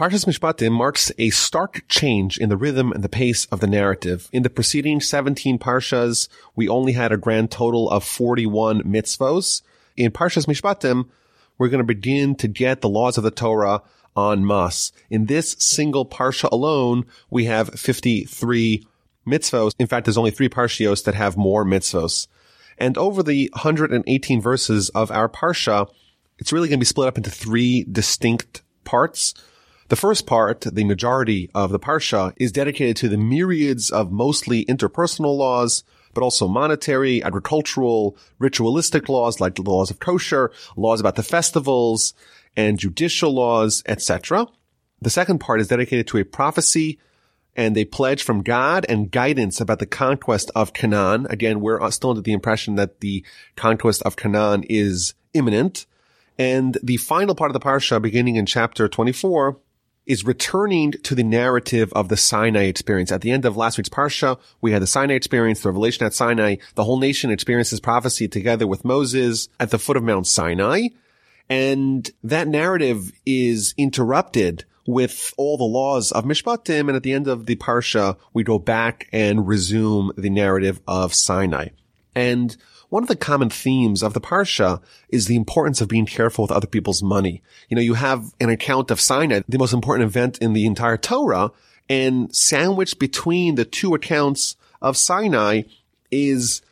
Parshas Mishpatim marks a stark change in the rhythm and the pace of the narrative. In the preceding 17 parshas, we only had a grand total of 41 mitzvos. In Parshas Mishpatim, we're going to begin to get the laws of the Torah en masse. In this single parsha alone, we have 53 mitzvos. In fact, there's only three parshios that have more mitzvos. And over the 118 verses of our parsha, it's really going to be split up into three distinct parts. The first part, the majority of the parsha, is dedicated to the myriads of mostly interpersonal laws, but also monetary, agricultural, ritualistic laws like the laws of kosher, laws about the festivals, and judicial laws, etc. The second part is dedicated to a prophecy and a pledge from God and guidance about the conquest of Canaan. Again, we're still under the impression that the conquest of Canaan is imminent. And the final part of the parsha, beginning in chapter 24, is returning to the narrative of the Sinai experience. At the end of last week's Parsha, we had the Sinai experience, the revelation at Sinai. The whole nation experiences prophecy together with Moses at the foot of Mount Sinai. And that narrative is interrupted with all the laws of Mishpatim. And at the end of the Parsha, we go back and resume the narrative of Sinai. And one of the common themes of the Parsha is the importance of being careful with other people's money. You know, you have an account of Sinai, the most important event in the entire Torah, and sandwiched between the two accounts of Sinai is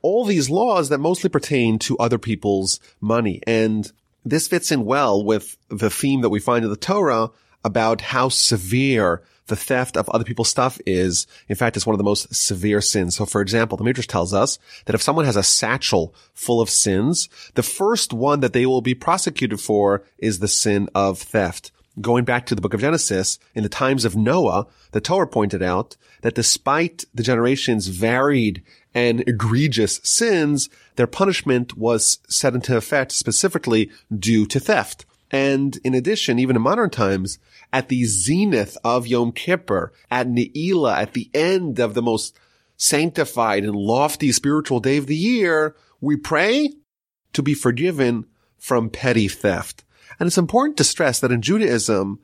all these laws that mostly pertain to other people's money. And this fits in well with the theme that we find in the Torah about how severe the theft of other people's stuff is, in fact, it's one of the most severe sins. So for example, the Midrash tells us that if someone has a satchel full of sins, the first one that they will be prosecuted for is the sin of theft. Going back to the book of Genesis, in the times of Noah, the Torah pointed out that despite the generations varied and egregious sins, their punishment was set into effect specifically due to theft. And in addition, even in modern times, at the zenith of Yom Kippur, at Ne'ilah, at the end of the most sanctified and lofty spiritual day of the year, we pray to be forgiven from petty theft. And it's important to stress that in Judaism,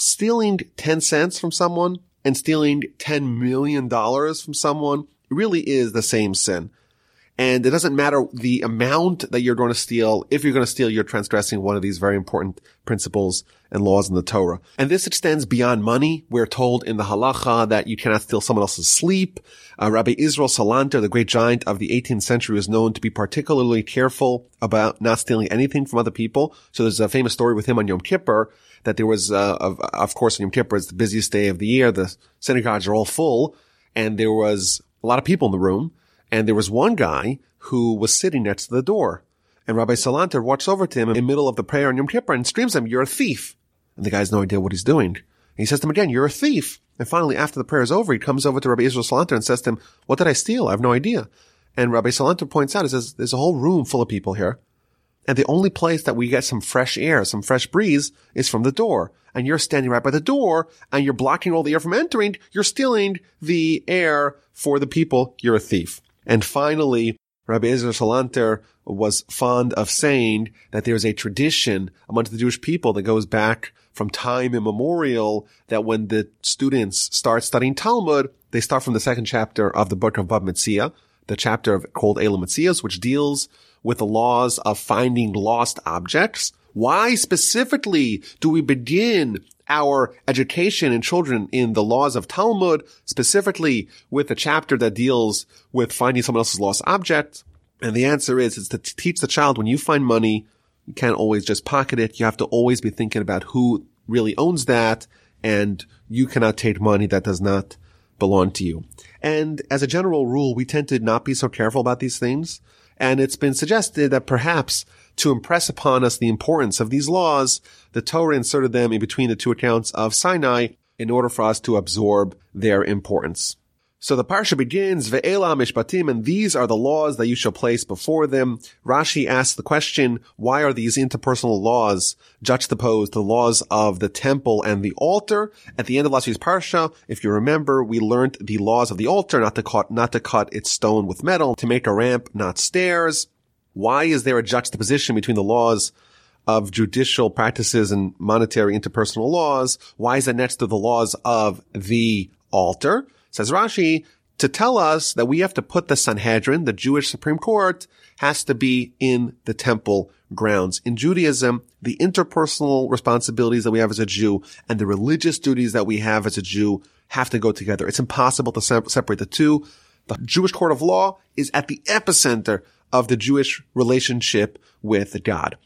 stealing 10 cents from someone and stealing $10 million from someone really is the same sin. And it doesn't matter the amount that you're going to steal. If you're going to steal, you're transgressing one of these very important principles and laws in the Torah. And this extends beyond money. We're told in the halacha that you cannot steal someone else's sleep. Uh, Rabbi Israel Salanter, the great giant of the 18th century, was known to be particularly careful about not stealing anything from other people. So there's a famous story with him on Yom Kippur that there was, uh, of, of course, Yom Kippur is the busiest day of the year. The synagogues are all full and there was a lot of people in the room. And there was one guy who was sitting next to the door. And Rabbi Salanter walks over to him in the middle of the prayer on Yom Kippur and screams at him, you're a thief. And the guy has no idea what he's doing. And he says to him again, you're a thief. And finally, after the prayer is over, he comes over to Rabbi Israel Salanter and says to him, what did I steal? I have no idea. And Rabbi Salanter points out, he says, there's a whole room full of people here. And the only place that we get some fresh air, some fresh breeze is from the door. And you're standing right by the door and you're blocking all the air from entering. You're stealing the air for the people. You're a thief. And finally, Rabbi Israel Salanter was fond of saying that there's a tradition amongst the Jewish people that goes back from time immemorial that when the students start studying Talmud, they start from the second chapter of the book of Bava Metzia, the chapter of, called Elam which deals with the laws of finding lost objects. Why specifically do we begin our education in children in the laws of Talmud, specifically with the chapter that deals with finding someone else's lost object? And the answer is, is to teach the child when you find money, you can't always just pocket it. You have to always be thinking about who really owns that and you cannot take money that does not belong to you. And as a general rule, we tend to not be so careful about these things. And it's been suggested that perhaps to impress upon us the importance of these laws, the Torah inserted them in between the two accounts of Sinai in order for us to absorb their importance. So the parsha begins, Ve'ela mishpatim, and these are the laws that you shall place before them. Rashi asks the question, why are these interpersonal laws juxtaposed to the laws of the temple and the altar? At the end of last week's parsha, if you remember, we learned the laws of the altar, not to cut, not to cut its stone with metal, to make a ramp, not stairs. Why is there a juxtaposition between the laws of judicial practices and monetary interpersonal laws. Why is that next to the laws of the altar? Says Rashi, to tell us that we have to put the Sanhedrin, the Jewish Supreme Court, has to be in the temple grounds. In Judaism, the interpersonal responsibilities that we have as a Jew and the religious duties that we have as a Jew have to go together. It's impossible to se- separate the two. The Jewish court of law is at the epicenter of the Jewish relationship with God.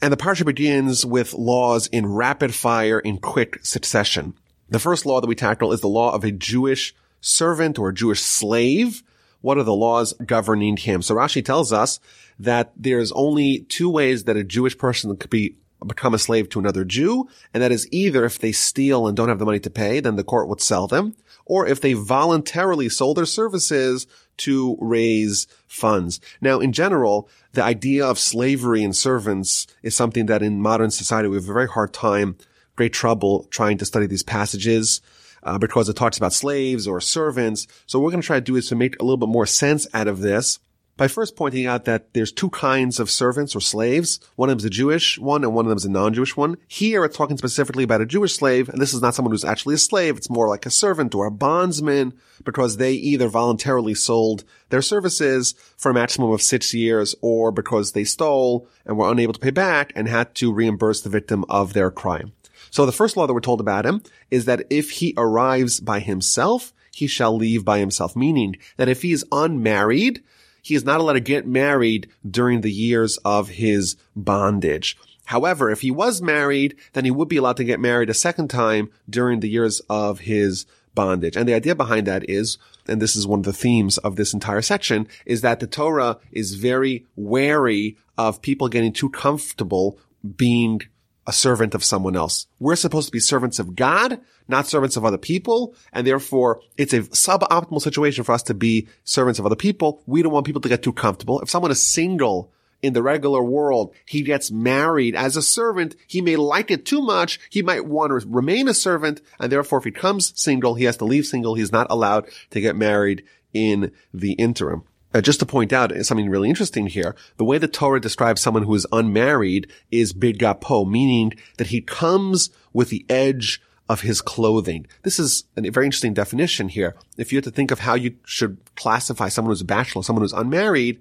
And the parsha begins with laws in rapid fire in quick succession. The first law that we tackle is the law of a Jewish servant or a Jewish slave. What are the laws governing him? So Rashi tells us that there's only two ways that a Jewish person could be become a slave to another Jew, and that is either if they steal and don't have the money to pay, then the court would sell them, or if they voluntarily sold their services to raise funds. Now, in general, the idea of slavery and servants is something that in modern society we have a very hard time, great trouble trying to study these passages. Uh, because it talks about slaves or servants. So what we're going to try to do is to make a little bit more sense out of this by first pointing out that there's two kinds of servants or slaves. One of them is a Jewish one and one of them is a non-Jewish one. Here it's talking specifically about a Jewish slave, and this is not someone who's actually a slave. It's more like a servant or a bondsman because they either voluntarily sold their services for a maximum of six years or because they stole and were unable to pay back and had to reimburse the victim of their crime. So the first law that we're told about him is that if he arrives by himself, he shall leave by himself, meaning that if he is unmarried, he is not allowed to get married during the years of his bondage. However, if he was married, then he would be allowed to get married a second time during the years of his bondage. And the idea behind that is, and this is one of the themes of this entire section, is that the Torah is very wary of people getting too comfortable being a servant of someone else. We're supposed to be servants of God, not servants of other people. And therefore it's a suboptimal situation for us to be servants of other people. We don't want people to get too comfortable. If someone is single in the regular world, he gets married as a servant. He may like it too much. He might want to remain a servant. And therefore, if he comes single, he has to leave single. He's not allowed to get married in the interim. Uh, just to point out something really interesting here, the way the Torah describes someone who is unmarried is bigapo, meaning that he comes with the edge of his clothing. This is a very interesting definition here. If you had to think of how you should classify someone who's a bachelor, someone who's unmarried,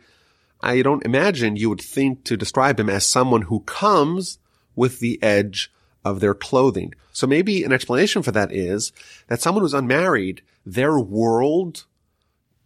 I don't imagine you would think to describe him as someone who comes with the edge of their clothing. So maybe an explanation for that is that someone who's unmarried, their world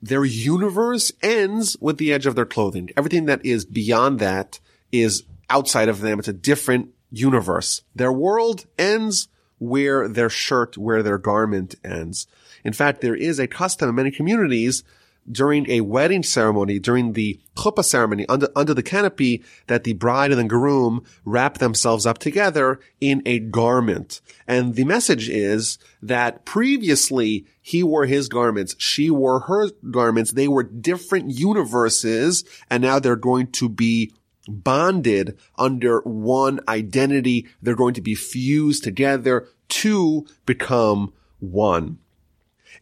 their universe ends with the edge of their clothing. Everything that is beyond that is outside of them. It's a different universe. Their world ends where their shirt, where their garment ends. In fact, there is a custom in many communities during a wedding ceremony, during the chuppah ceremony, under, under the canopy, that the bride and the groom wrap themselves up together in a garment. And the message is that previously he wore his garments, she wore her garments, they were different universes, and now they're going to be bonded under one identity. They're going to be fused together to become one.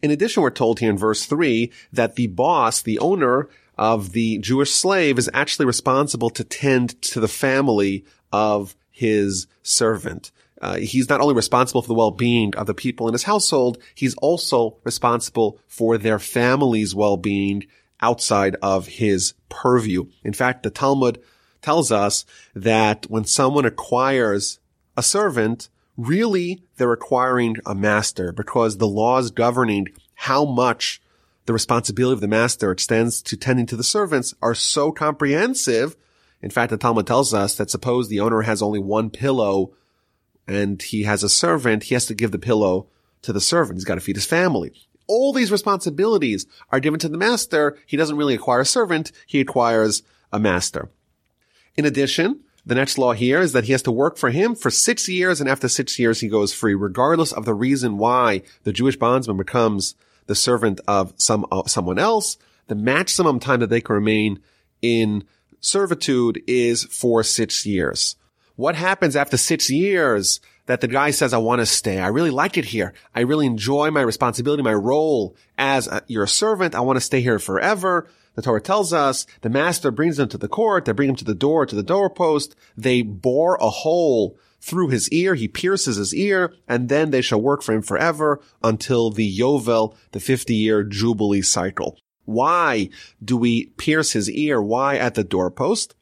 In addition, we're told here in verse three that the boss, the owner of the Jewish slave is actually responsible to tend to the family of his servant. Uh, he's not only responsible for the well-being of the people in his household, he's also responsible for their family's well-being outside of his purview. In fact, the Talmud tells us that when someone acquires a servant, really they're acquiring a master because the laws governing how much the responsibility of the master extends to tending to the servants are so comprehensive. In fact, the Talmud tells us that suppose the owner has only one pillow and he has a servant, he has to give the pillow to the servant. He's got to feed his family. All these responsibilities are given to the master. He doesn't really acquire a servant. He acquires a master. In addition, the next law here is that he has to work for him for six years, and after six years, he goes free, regardless of the reason why the Jewish bondsman becomes the servant of some uh, someone else. The maximum time that they can remain in servitude is for six years. What happens after six years that the guy says, I want to stay. I really like it here. I really enjoy my responsibility, my role as a, your servant. I want to stay here forever. The Torah tells us the master brings them to the court. They bring him to the door, to the doorpost. They bore a hole through his ear. He pierces his ear and then they shall work for him forever until the Yovel, the 50 year Jubilee cycle. Why do we pierce his ear? Why at the doorpost?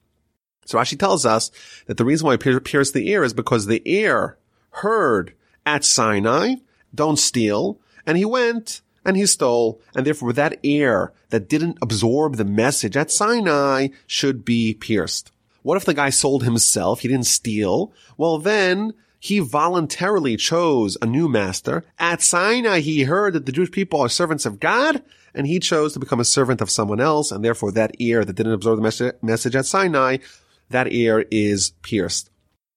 So Rashi tells us that the reason why we pierce the ear is because the ear heard at Sinai, don't steal, and he went and he stole, and therefore that ear that didn't absorb the message at Sinai should be pierced. What if the guy sold himself? He didn't steal. Well, then he voluntarily chose a new master. At Sinai, he heard that the Jewish people are servants of God, and he chose to become a servant of someone else, and therefore that ear that didn't absorb the message at Sinai, that ear is pierced.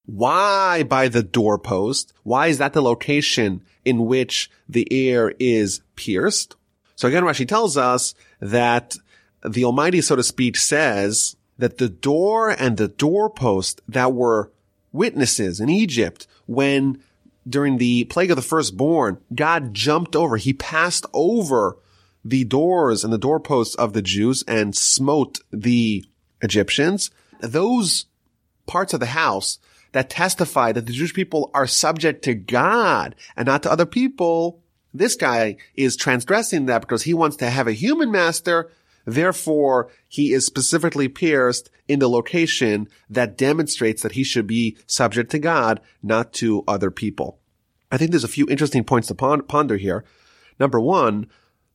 Why by the doorpost? Why is that the location in which the ear is pierced? So again, Rashi tells us that the Almighty, so to speak, says that the door and the doorpost that were witnesses in Egypt when during the plague of the firstborn, God jumped over, he passed over the doors and the doorposts of the Jews and smote the Egyptians. Those parts of the house that testify that the Jewish people are subject to God and not to other people, this guy is transgressing that because he wants to have a human master Therefore, he is specifically pierced in the location that demonstrates that he should be subject to God, not to other people. I think there's a few interesting points to ponder here. Number one,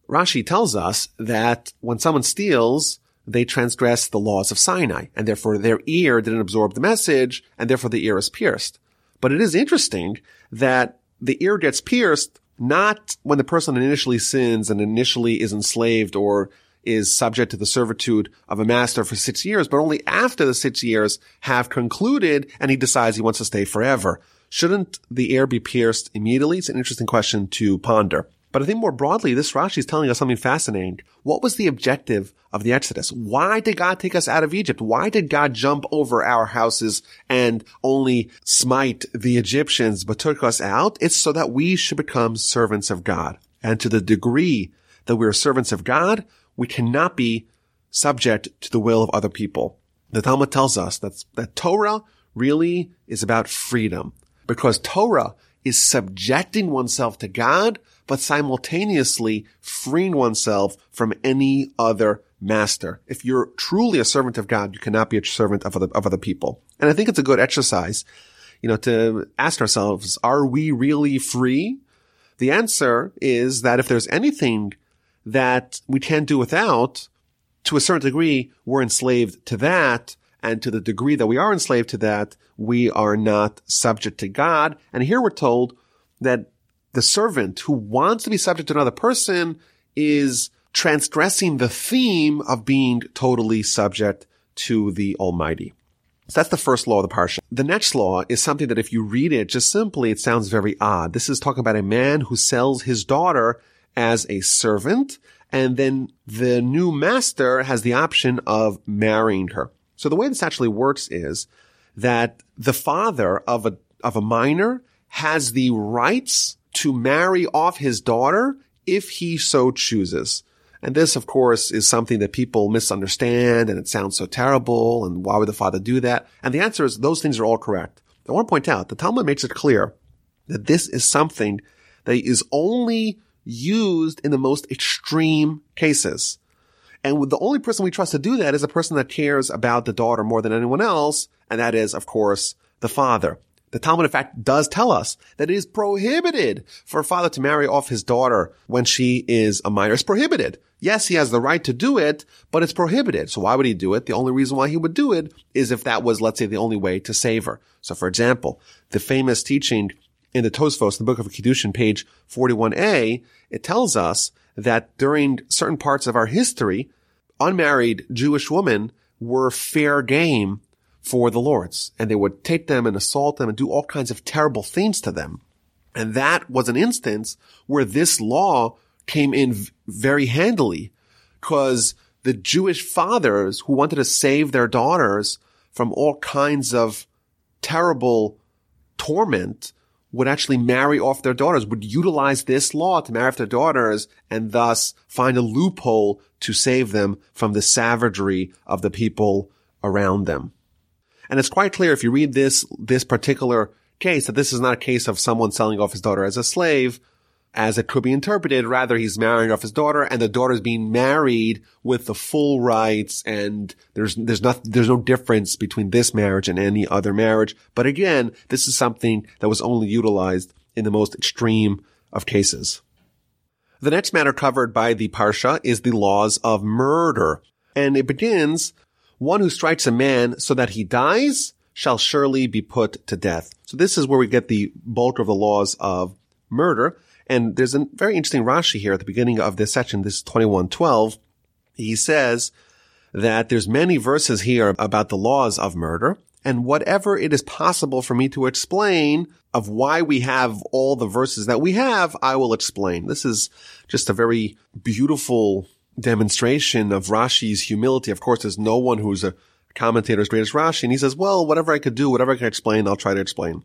Rashi tells us that when someone steals, they transgress the laws of Sinai, and therefore their ear didn't absorb the message, and therefore the ear is pierced. But it is interesting that the ear gets pierced not when the person initially sins and initially is enslaved or is subject to the servitude of a master for six years, but only after the six years have concluded and he decides he wants to stay forever. Shouldn't the ear be pierced immediately? It's an interesting question to ponder. But I think more broadly, this Rashi is telling us something fascinating. What was the objective of the Exodus? Why did God take us out of Egypt? Why did God jump over our houses and only smite the Egyptians, but took us out? It's so that we should become servants of God. And to the degree that we are servants of God, we cannot be subject to the will of other people. The Talmud tells us that, that Torah really is about freedom because Torah is subjecting oneself to God, but simultaneously freeing oneself from any other master. If you're truly a servant of God, you cannot be a servant of other, of other people. And I think it's a good exercise, you know, to ask ourselves, are we really free? The answer is that if there's anything that we can't do without, to a certain degree, we're enslaved to that. And to the degree that we are enslaved to that, we are not subject to God. And here we're told that the servant who wants to be subject to another person is transgressing the theme of being totally subject to the Almighty. So that's the first law of the parsha. The next law is something that if you read it just simply, it sounds very odd. This is talking about a man who sells his daughter as a servant, and then the new master has the option of marrying her. So the way this actually works is that the father of a, of a minor has the rights to marry off his daughter if he so chooses. And this, of course, is something that people misunderstand and it sounds so terrible. And why would the father do that? And the answer is those things are all correct. I want to point out the Talmud makes it clear that this is something that is only used in the most extreme cases. And the only person we trust to do that is a person that cares about the daughter more than anyone else. And that is, of course, the father. The Talmud, in fact, does tell us that it is prohibited for a father to marry off his daughter when she is a minor. It's prohibited. Yes, he has the right to do it, but it's prohibited. So why would he do it? The only reason why he would do it is if that was, let's say, the only way to save her. So for example, the famous teaching in the Tosfos, the book of Kiddushin, page 41a, it tells us that during certain parts of our history, unmarried Jewish women were fair game for the lords and they would take them and assault them and do all kinds of terrible things to them. And that was an instance where this law came in very handily because the Jewish fathers who wanted to save their daughters from all kinds of terrible torment would actually marry off their daughters, would utilize this law to marry off their daughters and thus find a loophole to save them from the savagery of the people around them. And it's quite clear if you read this, this particular case that this is not a case of someone selling off his daughter as a slave, as it could be interpreted. Rather, he's marrying off his daughter and the daughter is being married with the full rights and there's, there's not, there's no difference between this marriage and any other marriage. But again, this is something that was only utilized in the most extreme of cases. The next matter covered by the Parsha is the laws of murder. And it begins, one who strikes a man so that he dies shall surely be put to death. So this is where we get the bulk of the laws of murder. And there's a very interesting Rashi here at the beginning of this section, this 2112. He says that there's many verses here about the laws of murder and whatever it is possible for me to explain of why we have all the verses that we have, I will explain. This is just a very beautiful demonstration of Rashi's humility. Of course, there's no one who's a commentator as great as Rashi. And he says, well, whatever I could do, whatever I can explain, I'll try to explain.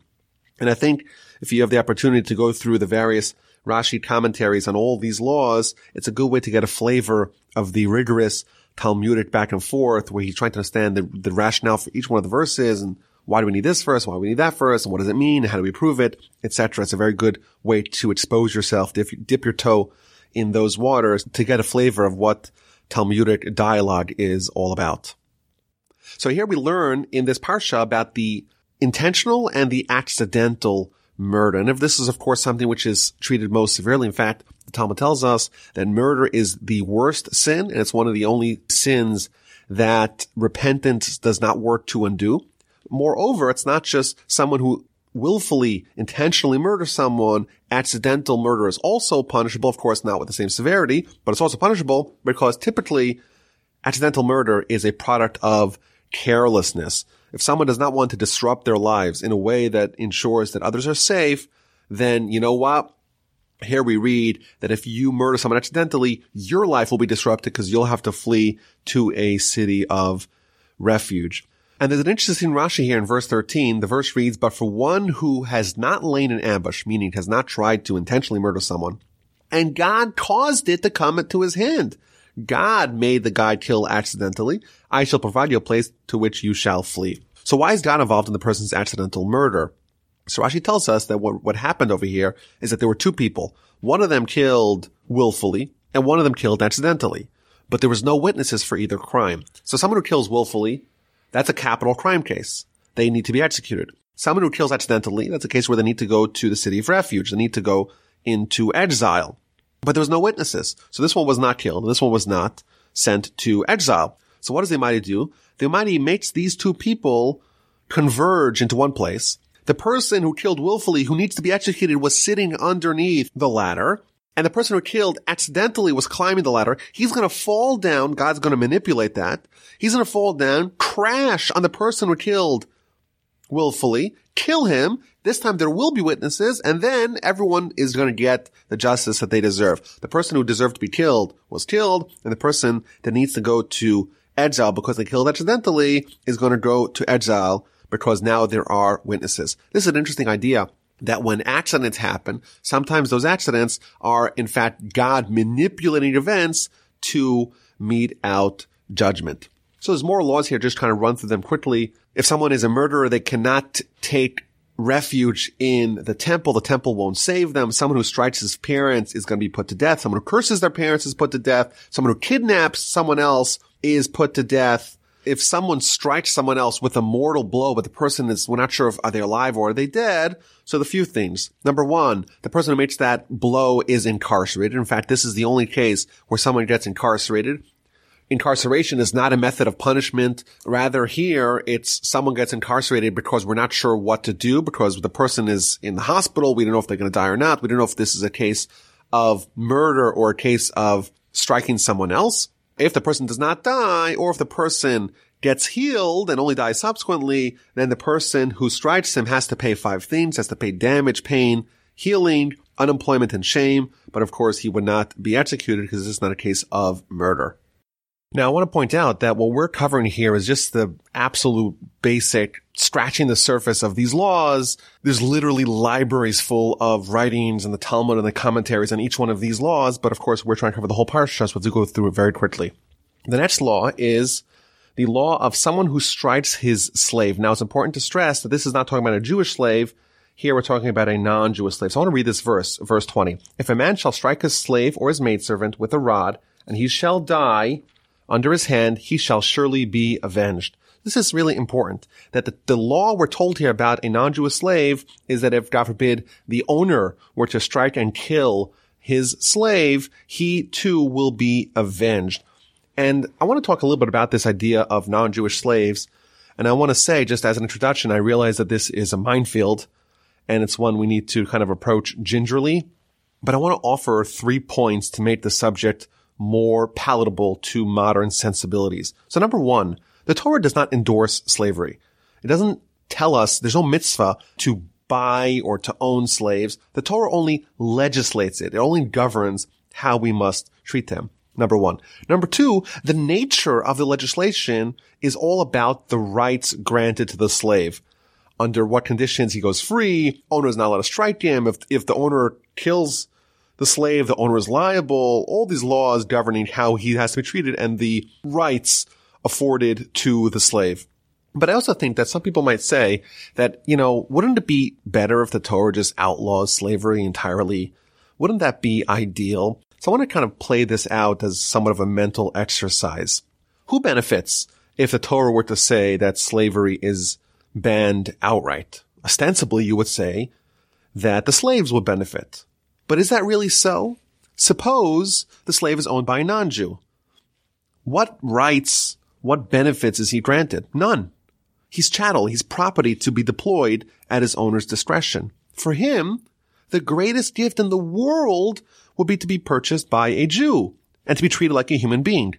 And I think if you have the opportunity to go through the various Rashi commentaries on all these laws, it's a good way to get a flavor of the rigorous Talmudic back and forth where he's trying to understand the, the rationale for each one of the verses and why do we need this verse? Why do we need that verse? And what does it mean? How do we prove it? Etc. It's a very good way to expose yourself, dip, dip your toe in those waters to get a flavor of what Talmudic dialogue is all about. So here we learn in this parsha about the intentional and the accidental murder. And if this is, of course, something which is treated most severely, in fact, the Talmud tells us that murder is the worst sin, and it's one of the only sins that repentance does not work to undo. Moreover, it's not just someone who willfully, intentionally murder someone. Accidental murder is also punishable, of course, not with the same severity, but it's also punishable because typically accidental murder is a product of carelessness. If someone does not want to disrupt their lives in a way that ensures that others are safe, then you know what? Here we read that if you murder someone accidentally, your life will be disrupted because you'll have to flee to a city of refuge. And there's an interesting Rashi here in verse 13. The verse reads, but for one who has not lain in ambush, meaning has not tried to intentionally murder someone, and God caused it to come into his hand. God made the guy kill accidentally. I shall provide you a place to which you shall flee. So why is God involved in the person's accidental murder? So Rashi tells us that what, what happened over here is that there were two people. One of them killed willfully and one of them killed accidentally. But there was no witnesses for either crime. So someone who kills willfully, that's a capital crime case. They need to be executed. Someone who kills accidentally, that's a case where they need to go to the city of refuge. They need to go into exile. But there was no witnesses. So this one was not killed. This one was not sent to exile. So what does the Almighty do? The Almighty makes these two people converge into one place. The person who killed willfully, who needs to be executed, was sitting underneath the ladder. And the person who killed accidentally was climbing the ladder. He's going to fall down. God's going to manipulate that. He's going to fall down, crash on the person who killed willfully, kill him. This time there will be witnesses and then everyone is going to get the justice that they deserve. The person who deserved to be killed was killed and the person that needs to go to exile because they killed accidentally is going to go to exile because now there are witnesses. This is an interesting idea that when accidents happen, sometimes those accidents are in fact God manipulating events to mete out judgment. So there's more laws here, just kind of run through them quickly. If someone is a murderer, they cannot take refuge in the temple. The temple won't save them. Someone who strikes his parents is going to be put to death. Someone who curses their parents is put to death. Someone who kidnaps someone else is put to death. If someone strikes someone else with a mortal blow, but the person is, we're not sure if are they alive or are they dead. So the few things. Number one, the person who makes that blow is incarcerated. In fact, this is the only case where someone gets incarcerated incarceration is not a method of punishment. Rather here, it's someone gets incarcerated because we're not sure what to do because the person is in the hospital. We don't know if they're going to die or not. We don't know if this is a case of murder or a case of striking someone else. If the person does not die or if the person gets healed and only dies subsequently, then the person who strikes him has to pay five things, has to pay damage, pain, healing, unemployment, and shame. But of course, he would not be executed because this is not a case of murder. Now, I want to point out that what we're covering here is just the absolute basic scratching the surface of these laws. There's literally libraries full of writings and the Talmud and the commentaries on each one of these laws. But of course, we're trying to cover the whole parsha, so we'll go through it very quickly. The next law is the law of someone who strikes his slave. Now, it's important to stress that this is not talking about a Jewish slave. Here we're talking about a non-Jewish slave. So I want to read this verse, verse 20. If a man shall strike his slave or his maidservant with a rod, and he shall die under his hand, he shall surely be avenged. This is really important that the, the law we're told here about a non-Jewish slave is that if, God forbid, the owner were to strike and kill his slave, he too will be avenged. And I want to talk a little bit about this idea of non-Jewish slaves. And I want to say, just as an introduction, I realize that this is a minefield and it's one we need to kind of approach gingerly. But I want to offer three points to make the subject more palatable to modern sensibilities. So number one, the Torah does not endorse slavery. It doesn't tell us there's no mitzvah to buy or to own slaves. The Torah only legislates it. It only governs how we must treat them. Number one. Number two, the nature of the legislation is all about the rights granted to the slave. Under what conditions he goes free, owner is not allowed to strike him. If, if the owner kills the slave, the owner is liable. All these laws governing how he has to be treated and the rights afforded to the slave. But I also think that some people might say that, you know, wouldn't it be better if the Torah just outlaws slavery entirely? Wouldn't that be ideal? So I want to kind of play this out as somewhat of a mental exercise. Who benefits if the Torah were to say that slavery is banned outright? Ostensibly, you would say that the slaves would benefit. But is that really so? Suppose the slave is owned by a non-Jew. What rights what benefits is he granted? None. He's chattel. He's property to be deployed at his owner's discretion. For him, the greatest gift in the world would be to be purchased by a Jew and to be treated like a human being.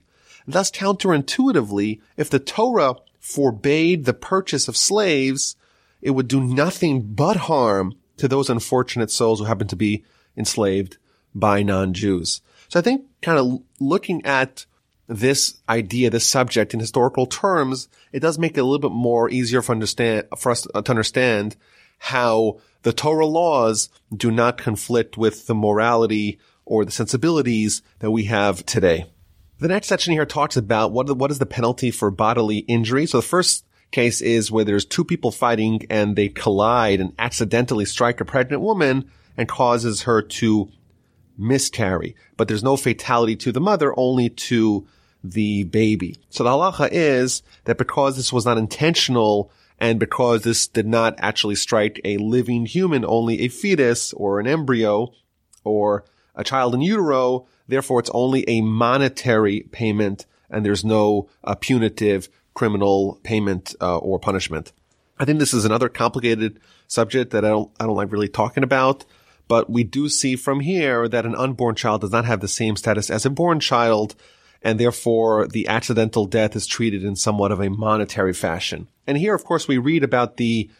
Thus, counterintuitively, if the Torah forbade the purchase of slaves, it would do nothing but harm to those unfortunate souls who happen to be enslaved by non-Jews. So I think kind of looking at this idea, this subject in historical terms, it does make it a little bit more easier for understand, for us to understand how the Torah laws do not conflict with the morality or the sensibilities that we have today. The next section here talks about what, what is the penalty for bodily injury. So the first case is where there's two people fighting and they collide and accidentally strike a pregnant woman and causes her to miscarry. But there's no fatality to the mother, only to the baby. So the halacha is that because this was not intentional and because this did not actually strike a living human, only a fetus or an embryo or a child in utero, therefore it's only a monetary payment and there's no uh, punitive criminal payment uh, or punishment. I think this is another complicated subject that I don't, I don't like really talking about. But we do see from here that an unborn child does not have the same status as a born child, and therefore the accidental death is treated in somewhat of a monetary fashion. And here, of course, we read about the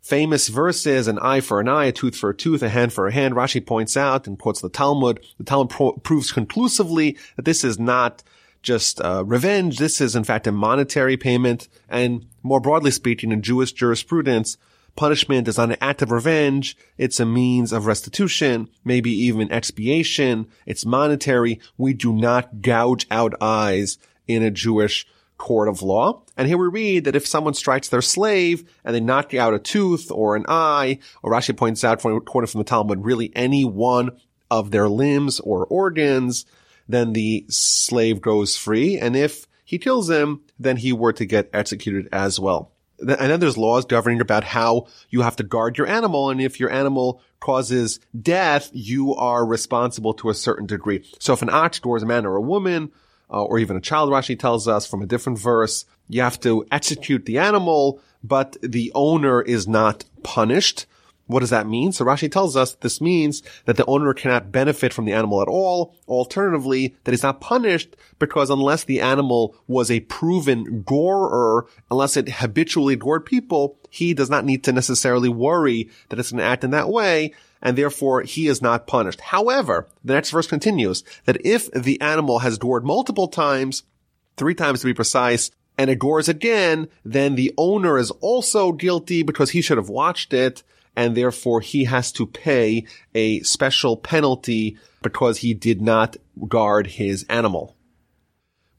famous verses, an eye for an eye, a tooth for a tooth, a hand for a hand. Rashi points out and quotes the Talmud. The Talmud pro- proves conclusively that this is not just uh, revenge. This is, in fact, a monetary payment. And more broadly speaking, in Jewish jurisprudence, Punishment is not an act of revenge. It's a means of restitution, maybe even expiation. It's monetary. We do not gouge out eyes in a Jewish court of law. And here we read that if someone strikes their slave and they knock out a tooth or an eye, or Rashi points out, quoted from the Talmud, really any one of their limbs or organs, then the slave goes free. And if he kills him, then he were to get executed as well and then there's laws governing about how you have to guard your animal. And if your animal causes death, you are responsible to a certain degree. So if an ox gores a man or a woman, uh, or even a child, Rashi tells us from a different verse, you have to execute the animal, but the owner is not punished. What does that mean? So Rashi tells us this means that the owner cannot benefit from the animal at all. Alternatively, that he's not punished because unless the animal was a proven gorer, unless it habitually gored people, he does not need to necessarily worry that it's going to act in that way and therefore he is not punished. However, the next verse continues that if the animal has gored multiple times, three times to be precise, and it gores again, then the owner is also guilty because he should have watched it, and therefore he has to pay a special penalty because he did not guard his animal.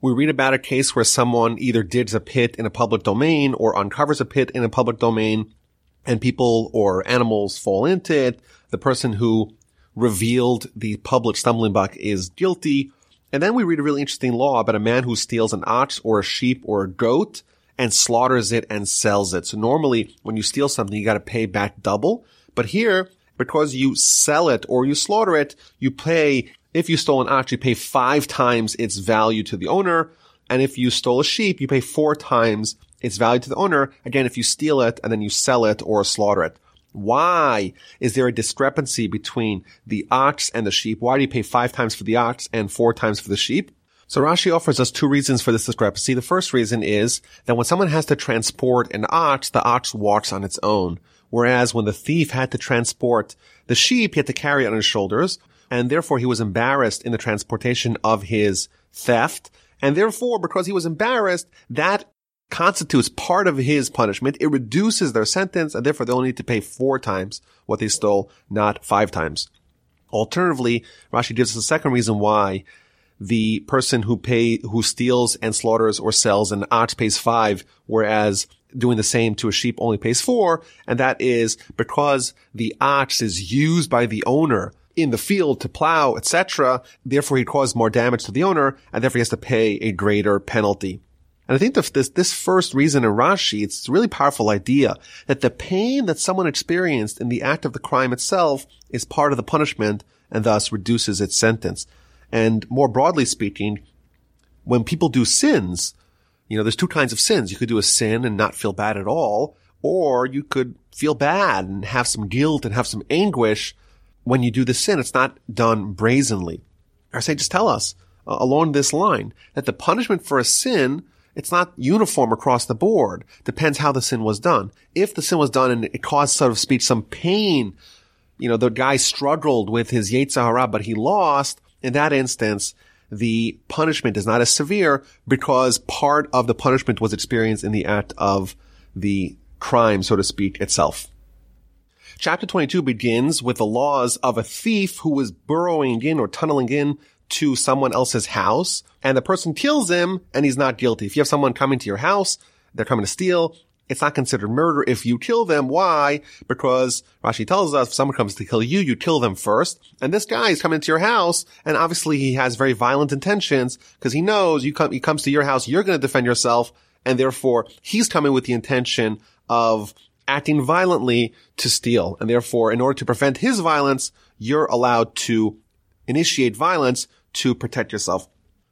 We read about a case where someone either digs a pit in a public domain or uncovers a pit in a public domain and people or animals fall into it. The person who revealed the public stumbling block is guilty. And then we read a really interesting law about a man who steals an ox or a sheep or a goat and slaughters it and sells it. So normally when you steal something, you got to pay back double. But here, because you sell it or you slaughter it, you pay, if you stole an ox, you pay five times its value to the owner. And if you stole a sheep, you pay four times its value to the owner. Again, if you steal it and then you sell it or slaughter it. Why is there a discrepancy between the ox and the sheep? Why do you pay five times for the ox and four times for the sheep? So Rashi offers us two reasons for this discrepancy. The first reason is that when someone has to transport an ox, the ox walks on its own. Whereas when the thief had to transport the sheep, he had to carry it on his shoulders, and therefore he was embarrassed in the transportation of his theft. And therefore, because he was embarrassed, that constitutes part of his punishment. It reduces their sentence, and therefore they'll need to pay four times what they stole, not five times. Alternatively, Rashi gives us a second reason why the person who pay, who steals and slaughters or sells an ox pays five, whereas doing the same to a sheep only pays four. And that is because the ox is used by the owner in the field to plow, etc. Therefore, he caused more damage to the owner, and therefore he has to pay a greater penalty. And I think this, this first reason in Rashi, it's a really powerful idea that the pain that someone experienced in the act of the crime itself is part of the punishment and thus reduces its sentence. And more broadly speaking, when people do sins, you know, there's two kinds of sins. You could do a sin and not feel bad at all, or you could feel bad and have some guilt and have some anguish when you do the sin. It's not done brazenly. Our sages tell us uh, along this line that the punishment for a sin it's not uniform across the board. Depends how the sin was done. If the sin was done and it caused sort of speech some pain, you know, the guy struggled with his Yetzer Hara, but he lost, in that instance, the punishment is not as severe because part of the punishment was experienced in the act of the crime, so to speak, itself. Chapter 22 begins with the laws of a thief who was burrowing in or tunneling in to someone else's house and the person kills him and he's not guilty. If you have someone coming to your house, they're coming to steal, it's not considered murder if you kill them. Why? Because Rashi tells us if someone comes to kill you, you kill them first. And this guy is coming to your house and obviously he has very violent intentions because he knows you come, he comes to your house, you're going to defend yourself. And therefore he's coming with the intention of acting violently to steal. And therefore, in order to prevent his violence, you're allowed to initiate violence to protect yourself.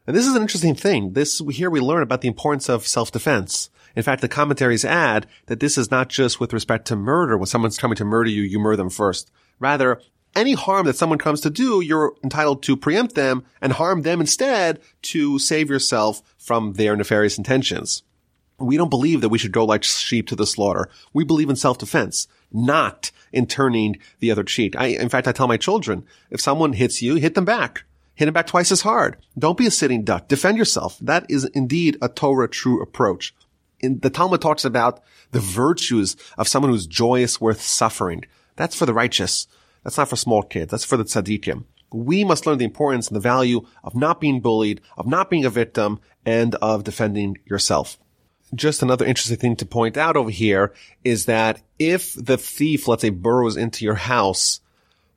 And this is an interesting thing. This, here we learn about the importance of self-defense. In fact, the commentaries add that this is not just with respect to murder. When someone's coming to murder you, you murder them first. Rather, any harm that someone comes to do, you're entitled to preempt them and harm them instead to save yourself from their nefarious intentions. We don't believe that we should go like sheep to the slaughter. We believe in self-defense, not in turning the other cheek. I, in fact, I tell my children, if someone hits you, hit them back. Hit them back twice as hard. Don't be a sitting duck. Defend yourself. That is indeed a Torah true approach. In the Talmud talks about the virtues of someone who's joyous worth suffering. That's for the righteous. That's not for small kids. That's for the tzaddikim. We must learn the importance and the value of not being bullied, of not being a victim, and of defending yourself. Just another interesting thing to point out over here is that if the thief, let's say, burrows into your house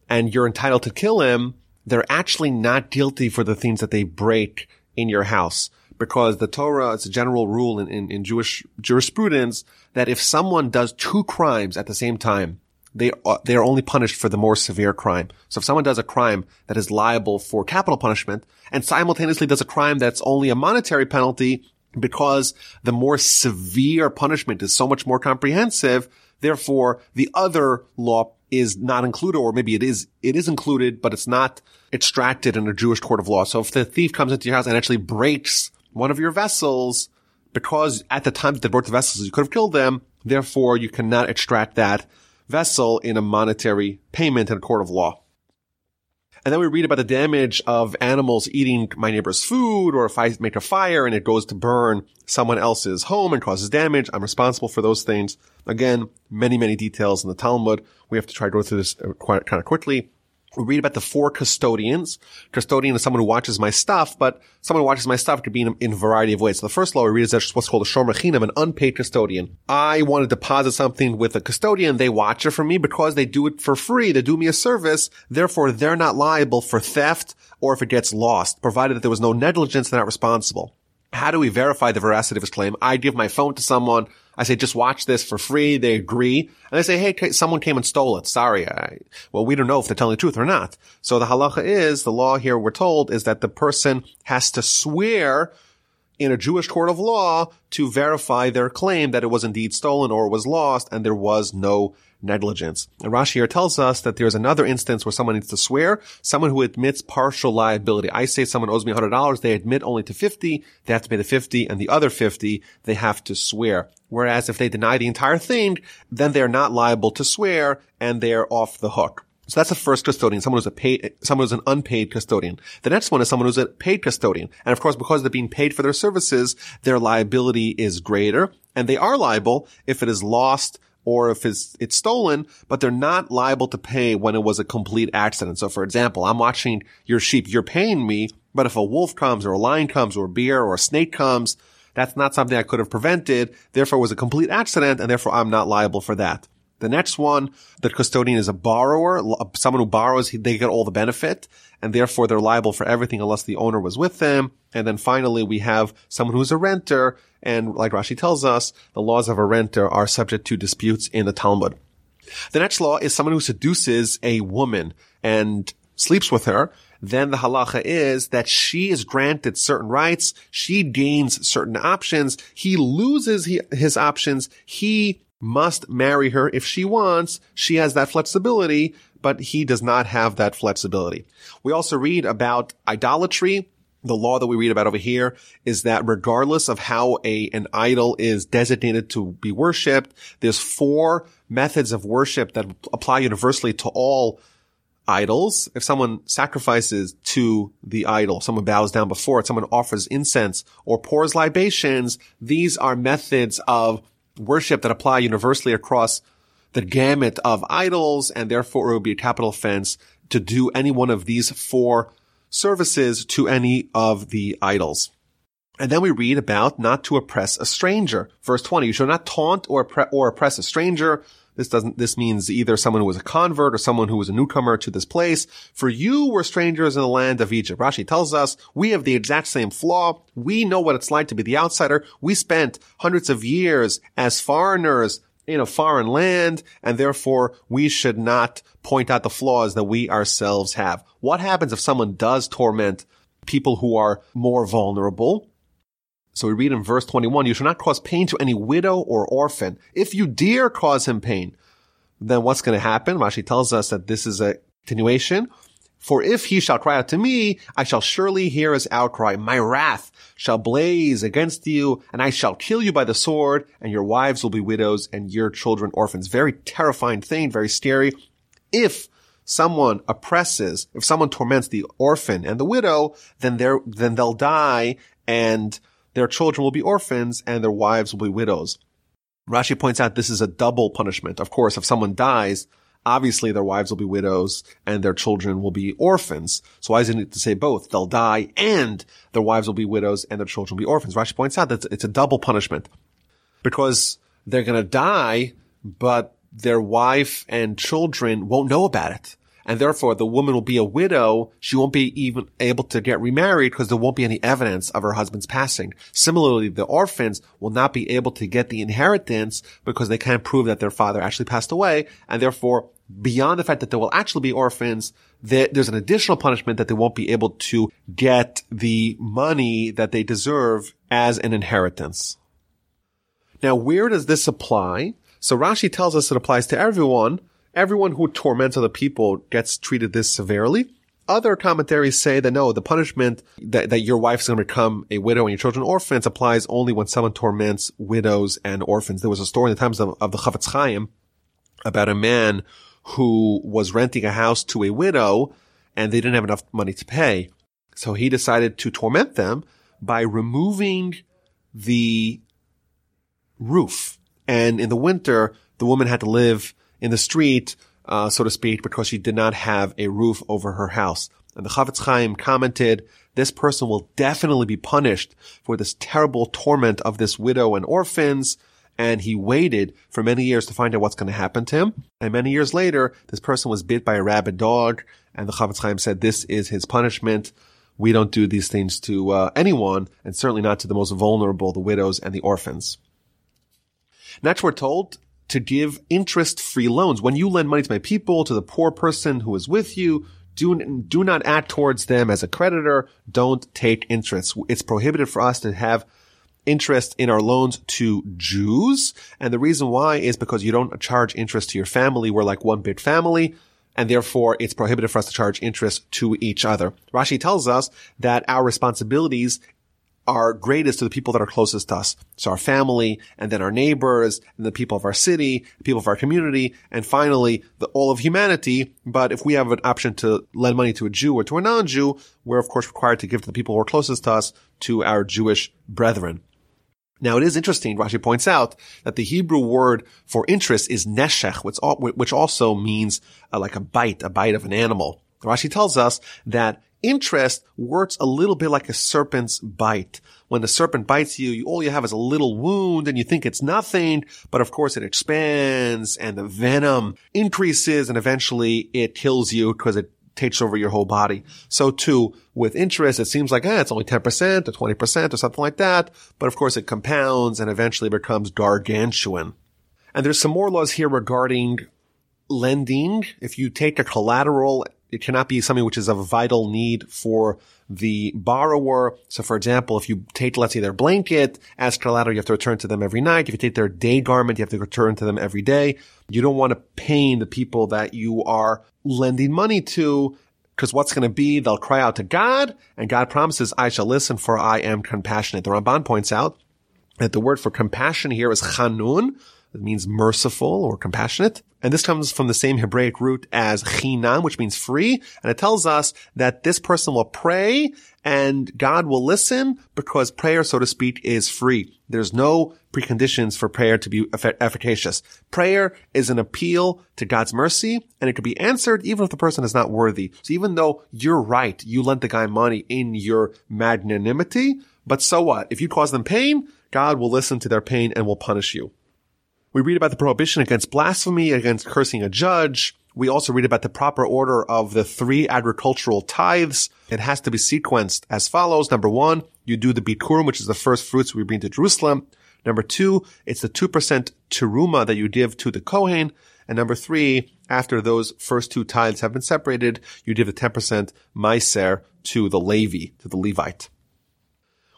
and you're entitled to kill him, they're actually not guilty for the things that they break in your house. Because the Torah, it's a general rule in, in, in Jewish jurisprudence that if someone does two crimes at the same time, they are, they are only punished for the more severe crime. So if someone does a crime that is liable for capital punishment and simultaneously does a crime that's only a monetary penalty because the more severe punishment is so much more comprehensive, therefore the other law is not included, or maybe it is, it is included, but it's not extracted in a Jewish court of law. So if the thief comes into your house and actually breaks one of your vessels, because at the time that they broke the vessels, you could have killed them, therefore you cannot extract that vessel in a monetary payment in a court of law. And then we read about the damage of animals eating my neighbor's food, or if I make a fire and it goes to burn someone else's home and causes damage, I'm responsible for those things. Again, many, many details in the Talmud. We have to try to go through this quite kind of quickly we read about the four custodians. Custodian is someone who watches my stuff, but someone who watches my stuff could be in, in a variety of ways. So the first law we read is what's called a shomer chinam, an unpaid custodian. I want to deposit something with a custodian. They watch it for me because they do it for free. They do me a service. Therefore, they're not liable for theft or if it gets lost, provided that there was no negligence, they're not responsible. How do we verify the veracity of his claim? I give my phone to someone. I say, just watch this for free. They agree. And they say, hey, someone came and stole it. Sorry. I, well, we don't know if they're telling the truth or not. So the halacha is, the law here we're told is that the person has to swear in a Jewish court of law to verify their claim that it was indeed stolen or was lost and there was no negligence. And Rashi here tells us that there's another instance where someone needs to swear, someone who admits partial liability. I say someone owes me $100, they admit only to 50, they have to pay the 50, and the other 50, they have to swear. Whereas if they deny the entire thing, then they're not liable to swear, and they're off the hook. So that's the first custodian, someone who's a paid, someone who's an unpaid custodian. The next one is someone who's a paid custodian. And of course, because they're being paid for their services, their liability is greater. And they are liable if it is lost, or if it's, it's stolen, but they're not liable to pay when it was a complete accident. So for example, I'm watching your sheep, you're paying me, but if a wolf comes or a lion comes or a bear or a snake comes, that's not something I could have prevented. Therefore it was a complete accident and therefore I'm not liable for that. The next one, the custodian is a borrower, uh, someone who borrows, they get all the benefit, and therefore they're liable for everything unless the owner was with them. And then finally, we have someone who's a renter, and like Rashi tells us, the laws of a renter are subject to disputes in the Talmud. The next law is someone who seduces a woman and sleeps with her, then the halacha is that she is granted certain rights. She gains certain options. He loses his options. He must marry her if she wants. She has that flexibility, but he does not have that flexibility. We also read about idolatry. The law that we read about over here is that regardless of how a, an idol is designated to be worshipped, there's four methods of worship that apply universally to all idols. If someone sacrifices to the idol, someone bows down before it, someone offers incense or pours libations, these are methods of worship that apply universally across the gamut of idols, and therefore it would be a capital offense to do any one of these four services to any of the idols. And then we read about not to oppress a stranger. Verse 20, you shall not taunt or, or oppress a stranger, this doesn't, this means either someone who was a convert or someone who was a newcomer to this place. For you were strangers in the land of Egypt. Rashi tells us we have the exact same flaw. We know what it's like to be the outsider. We spent hundreds of years as foreigners in a foreign land, and therefore we should not point out the flaws that we ourselves have. What happens if someone does torment people who are more vulnerable? So we read in verse 21, you shall not cause pain to any widow or orphan. If you dare cause him pain, then what's going to happen? Rashi tells us that this is a continuation. For if he shall cry out to me, I shall surely hear his outcry. My wrath shall blaze against you, and I shall kill you by the sword, and your wives will be widows, and your children orphans. Very terrifying thing, very scary. If someone oppresses, if someone torments the orphan and the widow, then they then they'll die, and their children will be orphans and their wives will be widows. Rashi points out this is a double punishment. Of course, if someone dies, obviously their wives will be widows and their children will be orphans. So why does it need to say both? They'll die and their wives will be widows and their children will be orphans. Rashi points out that it's a double punishment because they're going to die, but their wife and children won't know about it and therefore the woman will be a widow. She won't be even able to get remarried because there won't be any evidence of her husband's passing. Similarly, the orphans will not be able to get the inheritance because they can't prove that their father actually passed away, and therefore, beyond the fact that they will actually be orphans, there's an additional punishment that they won't be able to get the money that they deserve as an inheritance. Now, where does this apply? So Rashi tells us it applies to everyone, everyone who torments other people gets treated this severely. Other commentaries say that no, the punishment that, that your wife's going to become a widow and your children orphans applies only when someone torments widows and orphans. There was a story in the times of, of the Chafetz Chaim about a man who was renting a house to a widow and they didn't have enough money to pay. So he decided to torment them by removing the roof. And in the winter, the woman had to live in the street, uh, so to speak, because she did not have a roof over her house. And the Chafetz Chaim commented, this person will definitely be punished for this terrible torment of this widow and orphans. And he waited for many years to find out what's going to happen to him. And many years later, this person was bit by a rabid dog. And the Chafetz Chaim said, this is his punishment. We don't do these things to uh, anyone, and certainly not to the most vulnerable, the widows and the orphans. Next, we're told to give interest-free loans. When you lend money to my people, to the poor person who is with you, do, do not act towards them as a creditor. Don't take interest. It's prohibited for us to have interest in our loans to Jews. And the reason why is because you don't charge interest to your family. We're like one big family. And therefore, it's prohibited for us to charge interest to each other. Rashi tells us that our responsibilities are greatest to the people that are closest to us. So our family, and then our neighbors, and the people of our city, the people of our community, and finally, the, all of humanity. But if we have an option to lend money to a Jew or to a non-Jew, we're of course required to give to the people who are closest to us, to our Jewish brethren. Now it is interesting, Rashi points out, that the Hebrew word for interest is neshech, which also means uh, like a bite, a bite of an animal. Rashi tells us that interest works a little bit like a serpent's bite. When the serpent bites you, you, all you have is a little wound and you think it's nothing, but of course it expands and the venom increases and eventually it kills you because it takes over your whole body. So too, with interest, it seems like, eh, it's only 10% or 20% or something like that. But of course it compounds and eventually becomes gargantuan. And there's some more laws here regarding lending. If you take a collateral, it cannot be something which is of vital need for the borrower. So for example, if you take, let's say their blanket as collateral, you have to return to them every night. If you take their day garment, you have to return to them every day. You don't want to pain the people that you are lending money to because what's going to be, they'll cry out to God and God promises, I shall listen for I am compassionate. The Ramban points out that the word for compassion here is chanun, it means merciful or compassionate. And this comes from the same Hebraic root as chinam, which means free. And it tells us that this person will pray and God will listen because prayer, so to speak, is free. There's no preconditions for prayer to be efficacious. Prayer is an appeal to God's mercy and it can be answered even if the person is not worthy. So even though you're right, you lent the guy money in your magnanimity, but so what? If you cause them pain, God will listen to their pain and will punish you. We read about the prohibition against blasphemy, against cursing a judge. We also read about the proper order of the three agricultural tithes. It has to be sequenced as follows. Number one, you do the bikurim, which is the first fruits we bring to Jerusalem. Number two, it's the 2% teruma that you give to the Kohen. And number three, after those first two tithes have been separated, you give the 10% meiser to the Levi, to the Levite.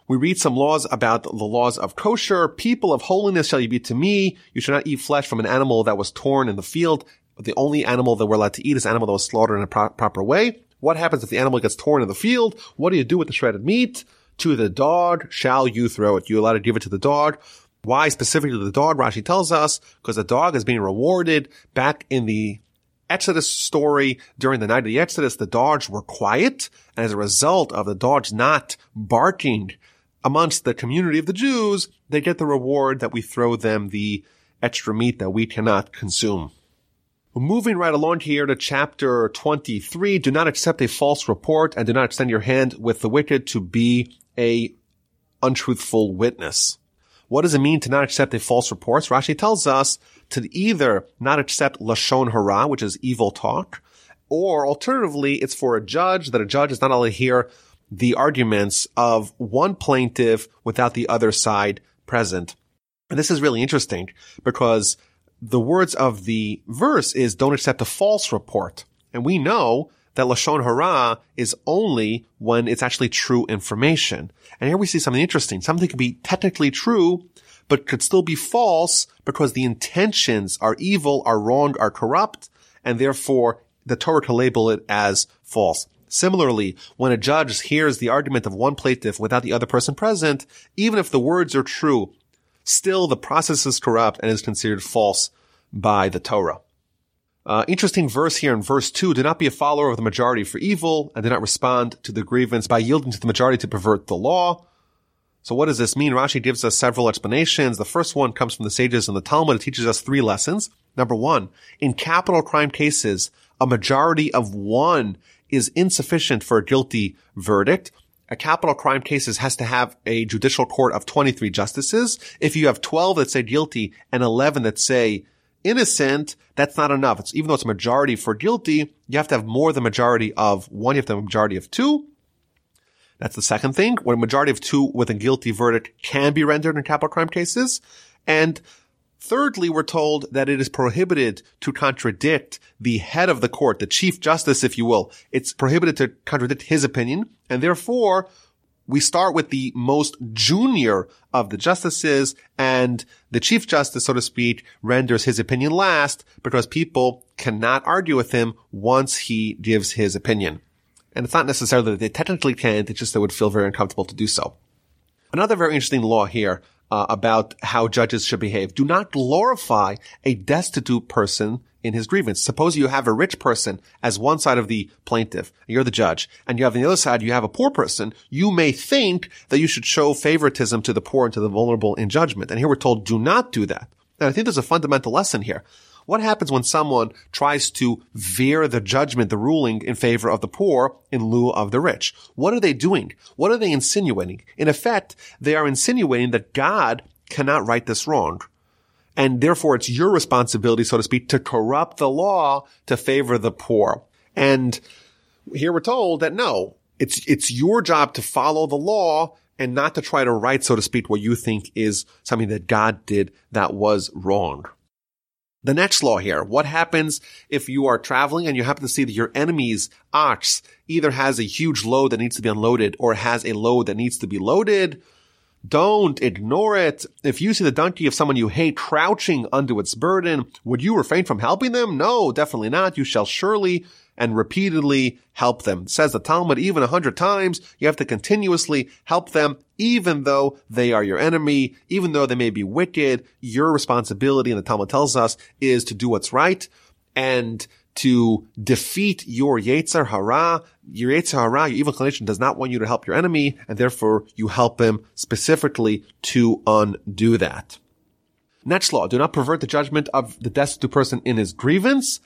We read some laws about the laws of kosher. People of holiness shall you be to me. You shall not eat flesh from an animal that was torn in the field. The only animal that we're allowed to eat is animal that was slaughtered in a pro- proper way. What happens if the animal gets torn in the field? What do you do with the shredded meat? To the dog shall you throw it. You're allowed to give it to the dog. Why specifically to the dog? Rashi tells us because the dog is being rewarded back in the Exodus story during the night of the Exodus, the dogs were quiet. And as a result of the dogs not barking amongst the community of the Jews, they get the reward that we throw them the extra meat that we cannot consume. Moving right along here to chapter 23, do not accept a false report and do not extend your hand with the wicked to be a untruthful witness. What does it mean to not accept a false report? Rashi tells us to either not accept lashon hara, which is evil talk, or alternatively, it's for a judge that a judge is not allowed to hear the arguments of one plaintiff without the other side present. And this is really interesting because the words of the verse is don't accept a false report. And we know that Lashon Hara is only when it's actually true information. And here we see something interesting. Something could be technically true, but could still be false because the intentions are evil, are wrong, are corrupt, and therefore the Torah can label it as false. Similarly, when a judge hears the argument of one plaintiff without the other person present, even if the words are true, still the process is corrupt and is considered false by the Torah. Uh, interesting verse here in verse 2. Do not be a follower of the majority for evil and do not respond to the grievance by yielding to the majority to pervert the law. So what does this mean? Rashi gives us several explanations. The first one comes from the sages in the Talmud. It teaches us three lessons. Number one, in capital crime cases, a majority of one is insufficient for a guilty verdict. A capital crime cases has to have a judicial court of 23 justices. If you have 12 that say guilty and 11 that say innocent, that's not enough. It's, even though it's a majority for guilty, you have to have more than majority of one. You have to have a majority of two. That's the second thing. When a majority of two with a guilty verdict can be rendered in capital crime cases. And thirdly, we're told that it is prohibited to contradict the head of the court, the chief justice, if you will. It's prohibited to contradict his opinion. And therefore, we start with the most junior of the justices and the chief justice, so to speak, renders his opinion last because people cannot argue with him once he gives his opinion. And it's not necessarily that they technically can't, it's just they would feel very uncomfortable to do so. Another very interesting law here uh, about how judges should behave. Do not glorify a destitute person in his grievance. Suppose you have a rich person as one side of the plaintiff, you're the judge, and you have on the other side, you have a poor person. You may think that you should show favoritism to the poor and to the vulnerable in judgment. And here we're told, do not do that. And I think there's a fundamental lesson here. What happens when someone tries to veer the judgment, the ruling in favor of the poor in lieu of the rich? What are they doing? What are they insinuating? In effect, they are insinuating that God cannot right this wrong. And therefore it's your responsibility, so to speak, to corrupt the law to favor the poor. And here we're told that no, it's, it's your job to follow the law and not to try to right, so to speak, what you think is something that God did that was wrong. The next law here, what happens if you are traveling and you happen to see that your enemy's ox either has a huge load that needs to be unloaded or has a load that needs to be loaded? Don't ignore it. If you see the donkey of someone you hate crouching under its burden, would you refrain from helping them? No, definitely not. You shall surely and repeatedly help them. says the Talmud even a hundred times, you have to continuously help them, even though they are your enemy, even though they may be wicked. Your responsibility, and the Talmud tells us, is to do what's right and to defeat your Yetzer Hara. Your Yetzer Hara, your evil inclination does not want you to help your enemy, and therefore you help him specifically to undo that. Next law, do not pervert the judgment of the destitute person in his grievance.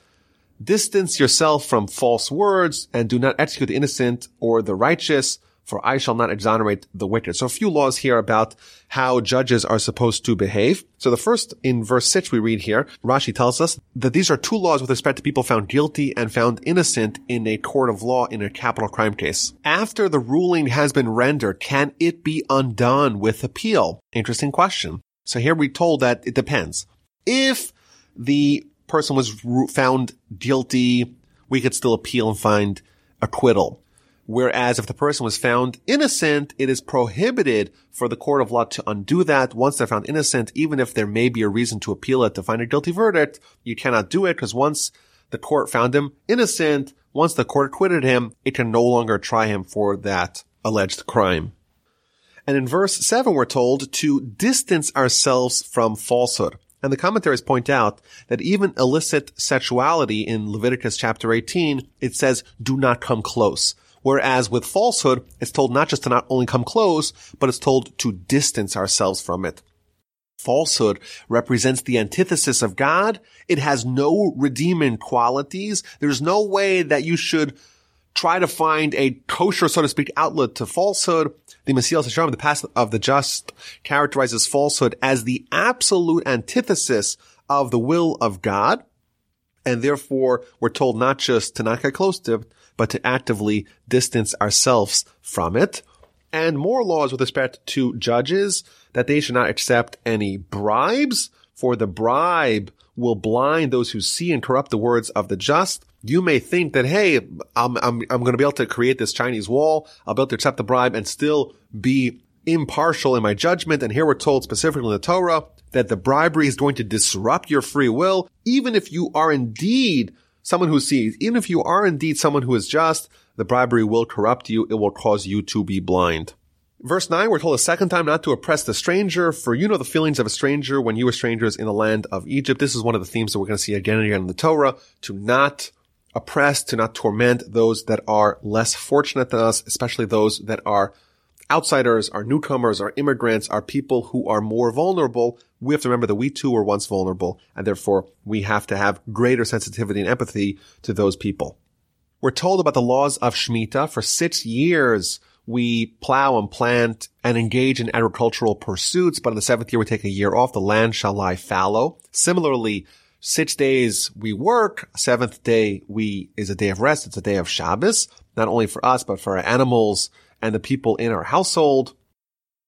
Distance yourself from false words and do not execute the innocent or the righteous, for I shall not exonerate the wicked. So a few laws here about how judges are supposed to behave. So the first in verse 6 we read here, Rashi tells us that these are two laws with respect to people found guilty and found innocent in a court of law in a capital crime case. After the ruling has been rendered, can it be undone with appeal? Interesting question. So here we're told that it depends. If the person was found guilty, we could still appeal and find acquittal. Whereas if the person was found innocent, it is prohibited for the court of law to undo that once they're found innocent, even if there may be a reason to appeal it to find a guilty verdict. You cannot do it because once the court found him innocent, once the court acquitted him, it can no longer try him for that alleged crime. And in verse 7, we're told to distance ourselves from falsehood. And the commentaries point out that even illicit sexuality in Leviticus chapter 18, it says, do not come close. Whereas with falsehood, it's told not just to not only come close, but it's told to distance ourselves from it. Falsehood represents the antithesis of God. It has no redeeming qualities. There's no way that you should try to find a kosher, so to speak, outlet to falsehood. The Mesilas Yesharim, the path of the just, characterizes falsehood as the absolute antithesis of the will of God. And therefore, we're told not just to not get close to it, but to actively distance ourselves from it. And more laws with respect to judges that they should not accept any bribes, for the bribe will blind those who see and corrupt the words of the just you may think that, hey, I'm, I'm, I'm going to be able to create this Chinese wall. I'll be able to accept the bribe and still be impartial in my judgment. And here we're told specifically in the Torah that the bribery is going to disrupt your free will, even if you are indeed someone who sees, even if you are indeed someone who is just, the bribery will corrupt you. It will cause you to be blind. Verse 9, we're told a second time not to oppress the stranger, for you know the feelings of a stranger when you were strangers in the land of Egypt. This is one of the themes that we're going to see again and again in the Torah, to not oppress, to not torment those that are less fortunate than us, especially those that are outsiders, are newcomers, are immigrants, are people who are more vulnerable. We have to remember that we too were once vulnerable, and therefore we have to have greater sensitivity and empathy to those people. We're told about the laws of Shemitah for six years we plow and plant and engage in agricultural pursuits, but in the seventh year we take a year off. The land shall lie fallow. Similarly, six days we work, seventh day we is a day of rest. It's a day of Shabbos, not only for us, but for our animals and the people in our household.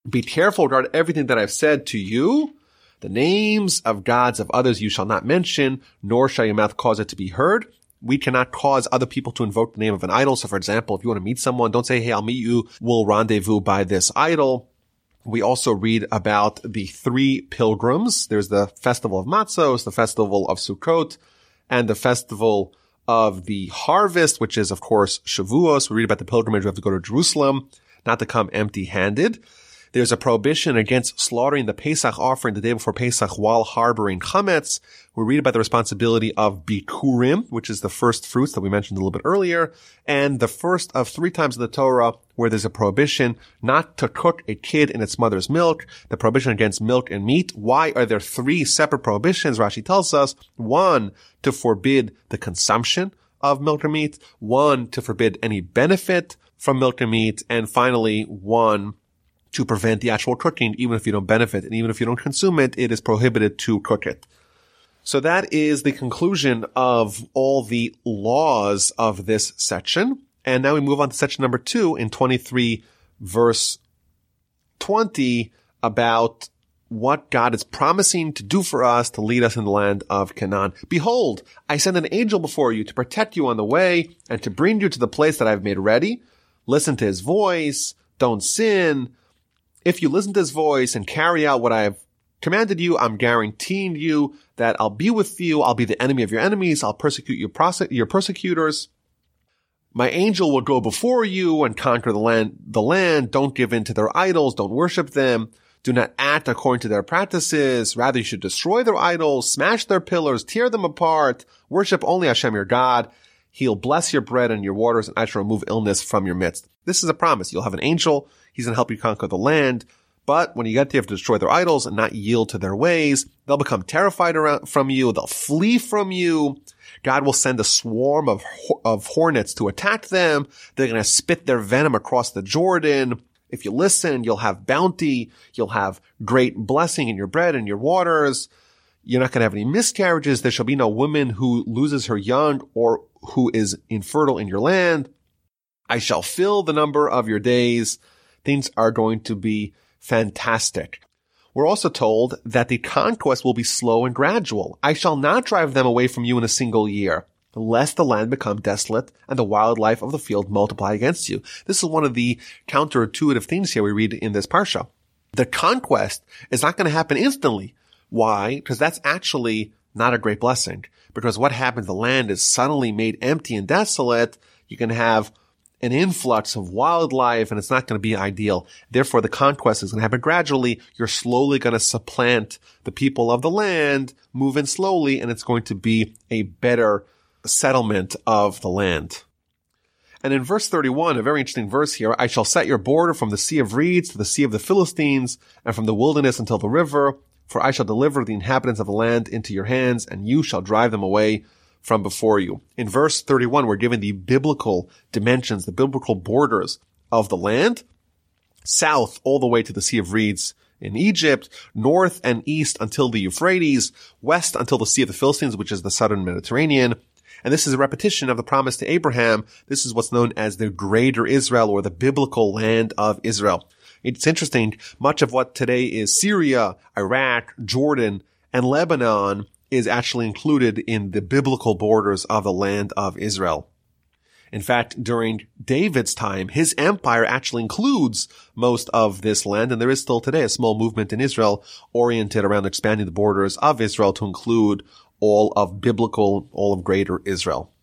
Be careful regarding everything that I've said to you. The names of gods of others you shall not mention, nor shall your mouth cause it to be heard we cannot cause other people to invoke the name of an idol. So for example, if you want to meet someone, don't say, Hey, I'll meet you. We'll rendezvous by this idol. We also read about the three pilgrims. There's the festival of Matzos, the festival of Sukkot, and the festival of the harvest, which is of course Shavuos. We read about the pilgrimage. We have to go to Jerusalem, not to come empty handed. There's a prohibition against slaughtering the Pesach offering the day before Pesach while harboring chametz. We read about the responsibility of bikurim, which is the first fruits that we mentioned a little bit earlier, and the first of three times in the Torah where there's a prohibition not to cook a kid in its mother's milk, the prohibition against milk and meat. Why are there three separate prohibitions? Rashi tells us, one, to forbid the consumption of milk and meat, one, to forbid any benefit from milk and meat, and finally, one, to prevent the actual cooking, even if you don't benefit and even if you don't consume it, it is prohibited to cook it. So that is the conclusion of all the laws of this section. And now we move on to section number two in 23 verse 20 about what God is promising to do for us to lead us in the land of Canaan. Behold, I send an angel before you to protect you on the way and to bring you to the place that I've made ready. Listen to his voice. Don't sin. If you listen to his voice and carry out what I have commanded you, I'm guaranteeing you that I'll be with you. I'll be the enemy of your enemies. I'll persecute your, prose- your persecutors. My angel will go before you and conquer the land, the land. Don't give in to their idols. Don't worship them. Do not act according to their practices. Rather, you should destroy their idols, smash their pillars, tear them apart. Worship only Hashem your God. He'll bless your bread and your waters, and I shall remove illness from your midst. This is a promise. You'll have an angel He's going to help you conquer the land. But when you get there, you have to destroy their idols and not yield to their ways. They'll become terrified around, from you. They'll flee from you. God will send a swarm of, of hornets to attack them. They're going to spit their venom across the Jordan. If you listen, you'll have bounty. You'll have great blessing in your bread and your waters. You're not going to have any miscarriages. There shall be no woman who loses her young or who is infertile in your land. I shall fill the number of your days things are going to be fantastic. We're also told that the conquest will be slow and gradual. I shall not drive them away from you in a single year, lest the land become desolate and the wildlife of the field multiply against you. This is one of the counterintuitive things here we read in this parsha. The conquest is not going to happen instantly. Why? Because that's actually not a great blessing. Because what happens, the land is suddenly made empty and desolate. You can have an influx of wildlife and it's not going to be ideal. Therefore, the conquest is going to happen gradually. You're slowly going to supplant the people of the land, move in slowly, and it's going to be a better settlement of the land. And in verse 31, a very interesting verse here, I shall set your border from the sea of reeds to the sea of the Philistines and from the wilderness until the river, for I shall deliver the inhabitants of the land into your hands and you shall drive them away from before you. In verse 31, we're given the biblical dimensions, the biblical borders of the land, south all the way to the Sea of Reeds in Egypt, north and east until the Euphrates, west until the Sea of the Philistines, which is the southern Mediterranean. And this is a repetition of the promise to Abraham. This is what's known as the greater Israel or the biblical land of Israel. It's interesting. Much of what today is Syria, Iraq, Jordan, and Lebanon is actually included in the biblical borders of the land of Israel. In fact, during David's time, his empire actually includes most of this land, and there is still today a small movement in Israel oriented around expanding the borders of Israel to include all of biblical, all of greater Israel.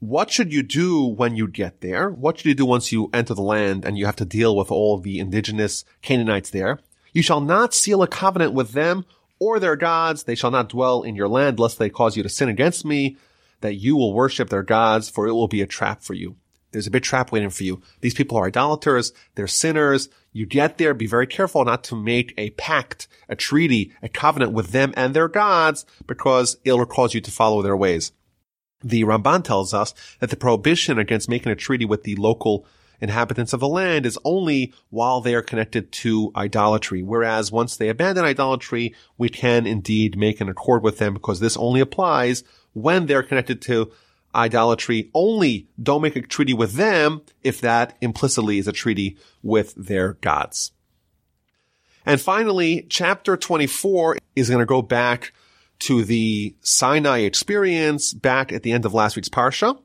what should you do when you get there? What should you do once you enter the land and you have to deal with all the indigenous Canaanites there? You shall not seal a covenant with them or their gods. They shall not dwell in your land lest they cause you to sin against me, that you will worship their gods, for it will be a trap for you. There's a big trap waiting for you. These people are idolaters. They're sinners. You get there, be very careful not to make a pact, a treaty, a covenant with them and their gods because it'll cause you to follow their ways. The Ramban tells us that the prohibition against making a treaty with the local inhabitants of the land is only while they are connected to idolatry. Whereas once they abandon idolatry, we can indeed make an accord with them because this only applies when they're connected to idolatry. Only don't make a treaty with them if that implicitly is a treaty with their gods. And finally, chapter 24 is going to go back to the Sinai experience back at the end of last week's Parsha.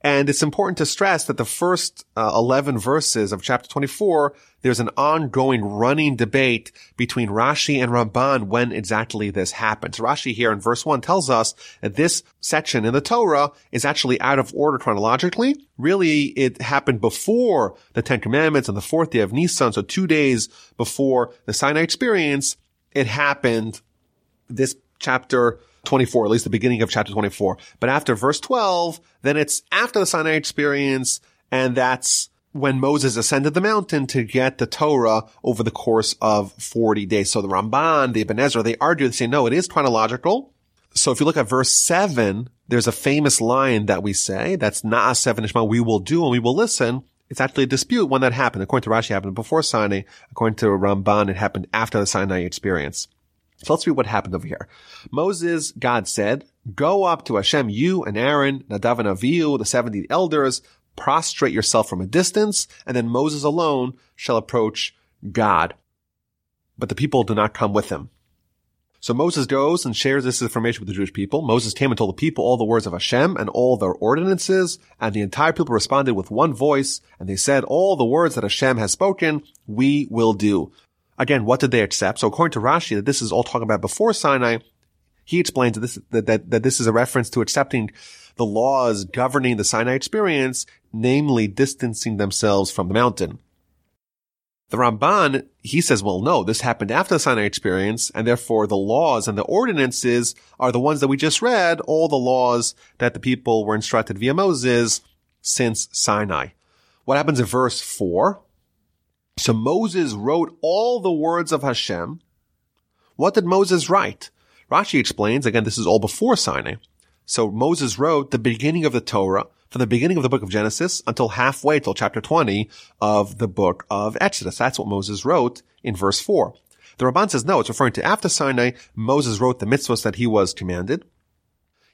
And it's important to stress that the first uh, 11 verses of chapter 24, there's an ongoing running debate between Rashi and Ramban when exactly this happens. Rashi here in verse 1 tells us that this section in the Torah is actually out of order chronologically. Really, it happened before the Ten Commandments on the fourth day of Nisan, so two days before the Sinai experience. It happened this chapter 24, at least the beginning of chapter 24. But after verse 12, then it's after the Sinai experience, and that's when Moses ascended the mountain to get the Torah over the course of 40 days. So the Ramban, the Ibn Ezra, they argue, they say, no, it is chronological. So if you look at verse 7, there's a famous line that we say, that's Na'aseh v'nishma, we will do and we will listen. It's actually a dispute when that happened. According to Rashi, it happened before Sinai. According to Ramban, it happened after the Sinai experience. So let's read what happened over here. Moses, God said, go up to Hashem, you and Aaron, Nadav and Avihu, the 70 elders, prostrate yourself from a distance, and then Moses alone shall approach God. But the people do not come with him. So Moses goes and shares this information with the Jewish people. Moses came and told the people all the words of Hashem and all their ordinances, and the entire people responded with one voice, and they said, all the words that Hashem has spoken, we will do. Again, what did they accept? So according to Rashi, that this is all talking about before Sinai, he explains that this, that, that, that this is a reference to accepting the laws governing the Sinai experience, namely distancing themselves from the mountain. The Ramban, he says, well, no, this happened after the Sinai experience, and therefore the laws and the ordinances are the ones that we just read, all the laws that the people were instructed via Moses since Sinai. What happens in verse 4? So Moses wrote all the words of Hashem. What did Moses write? Rashi explains, again, this is all before Sinai. So Moses wrote the beginning of the Torah from the beginning of the book of Genesis until halfway till chapter 20 of the book of Exodus. That's what Moses wrote in verse 4. The Ramban says no, it's referring to after Sinai, Moses wrote the mitzvahs that he was commanded.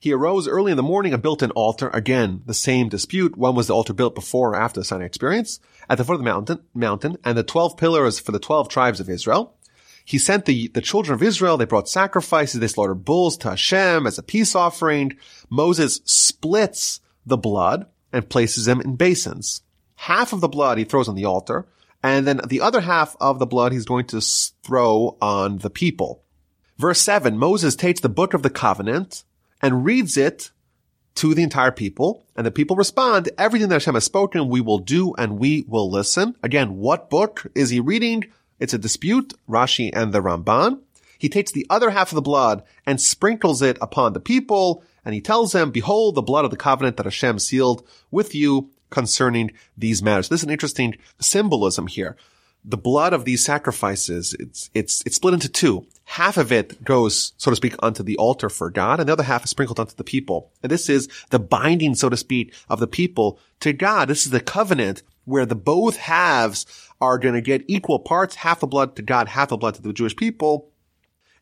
He arose early in the morning and built an altar. Again, the same dispute. When was the altar built before or after the Sinai experience? At the foot of the mountain, mountain, and the twelve pillars for the twelve tribes of Israel. He sent the, the children of Israel. They brought sacrifices. They slaughtered bulls to Hashem as a peace offering. Moses splits the blood and places them in basins. Half of the blood he throws on the altar, and then the other half of the blood he's going to throw on the people. Verse 7, Moses takes the book of the covenant and reads it to the entire people, and the people respond, everything that Hashem has spoken, we will do and we will listen. Again, what book is he reading? It's a dispute, Rashi and the Ramban. He takes the other half of the blood and sprinkles it upon the people, and he tells them, behold the blood of the covenant that Hashem sealed with you concerning these matters. This is an interesting symbolism here the blood of these sacrifices, it's, it's, it's split into two. Half of it goes, so to speak, onto the altar for God, and the other half is sprinkled onto the people. And this is the binding, so to speak, of the people to God. This is the covenant where the both halves are going to get equal parts, half the blood to God, half the blood to the Jewish people.